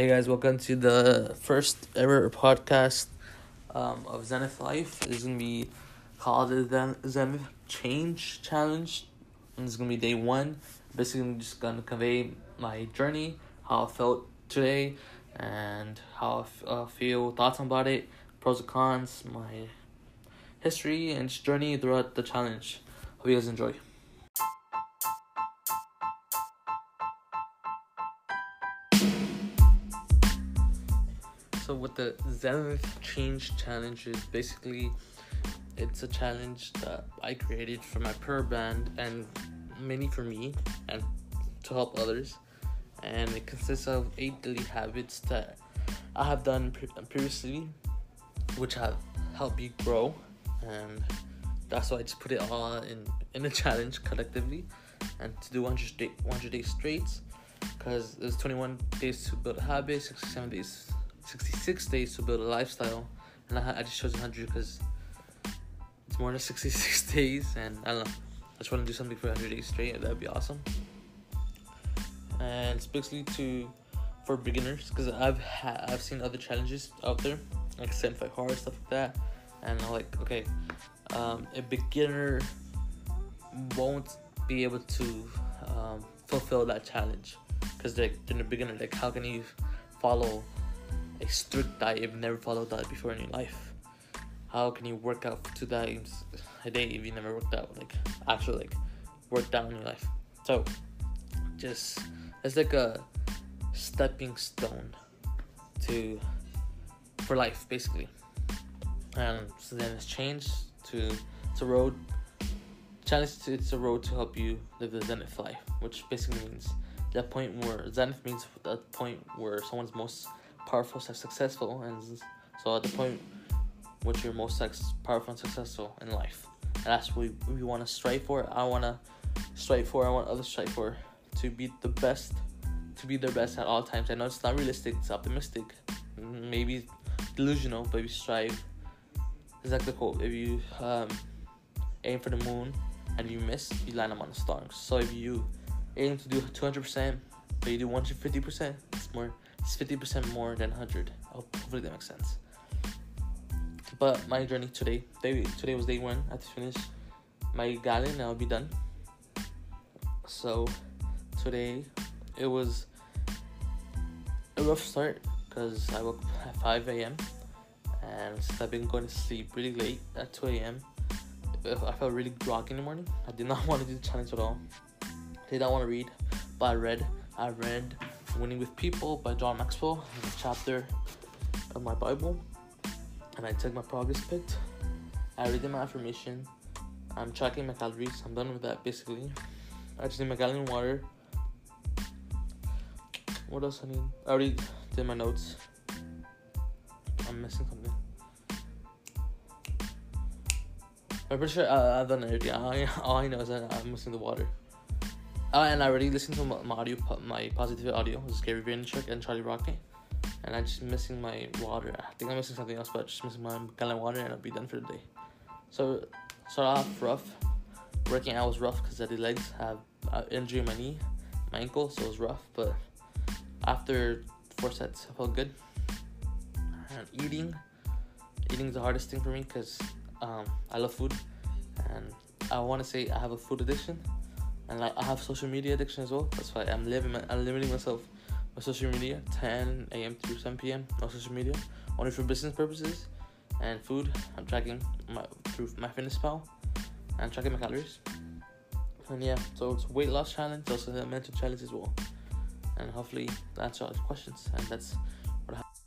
Hey guys, welcome to the first ever podcast um, of Zenith Life. Is gonna be called the Zenith Change Challenge. And is gonna be day one. Basically, I'm just gonna convey my journey, how I felt today, and how I uh, feel, thoughts about it, pros and cons, my history, and journey throughout the challenge. Hope you guys enjoy. So what the Zenith Change Challenge is basically, it's a challenge that I created for my prayer band and many for me and to help others. And it consists of eight daily habits that I have done pre- previously, which have helped me grow, and that's why I just put it all in in a challenge collectively, and to do 100 day 100 days straight, because there's 21 days to build a habit, 67 days 66 days to build a lifestyle, and I, I just chose 100 because it's more than 66 days, and I don't know. I just want to do something for 100 days straight. That'd be awesome. And it's basically to for beginners because I've ha- I've seen other challenges out there like 75 hard stuff like that, and I'm like, okay, um, a beginner won't be able to um, fulfill that challenge because they're, they're a beginner. Like, how can you follow a strict diet if you've never followed that before in your life? How can you work out for two times a day if you never worked out? Like, actually, like, worked out in your life. So, just it's like a stepping stone to for life, basically. And so then it's changed to it's a road challenge. To, it's a road to help you live the zenith life, which basically means that point where zenith means that point where someone's most powerful, successful, and so at the point which you're most powerful and successful in life. And that's what we, we want to strive for. I want to strive for. I want others to strive for to be the best, to be their best at all times. I know it's not realistic. It's optimistic, maybe delusional, but we strive. It's like the quote: If you um, aim for the moon and you miss, you land on the stars. So if you aim to do two hundred percent, but you do one hundred fifty percent, it's more. It's fifty percent more than hundred. Oh, hopefully that makes sense. But my journey today, day, today was day one. I had to finish my gallon and I'll be done. So today it was a rough start because I woke up at 5 a.m. and since I've been going to sleep really late at 2 a.m. I felt really groggy in the morning. I did not want to do the challenge at all. Did not want to read, but I read. I read Winning with People by John Maxwell, a chapter of my Bible and I took my progress pict. I did my affirmation. I'm tracking my calories. I'm done with that basically. I just need my gallon of water. What else I need? I already did my notes. I'm missing something. I'm pretty sure I, I've done everything. All I, all I know is that I'm missing the water. Uh, and I already listened to my, audio, my positive audio. This is Gary Vaynerchuk and Charlie Rocket and I'm just missing my water. I think I'm missing something else, but just missing my gallon of water, and I'll be done for the day. So, start off rough. Working out was rough because I did legs. I have uh, injury in my knee, my ankle, so it was rough. But after four sets, I felt good. And eating, eating is the hardest thing for me because um, I love food, and I want to say I have a food addiction, and like I have social media addiction as well. That's why I'm living, I'm limiting myself my social media 10 a.m. to 7 p.m. No social media, only for business purposes and food. I'm tracking my through MyFitnessPal and tracking my calories. And yeah, so it's weight loss challenge, also a mental challenge as well. And hopefully that answers all the questions. And that's what I have.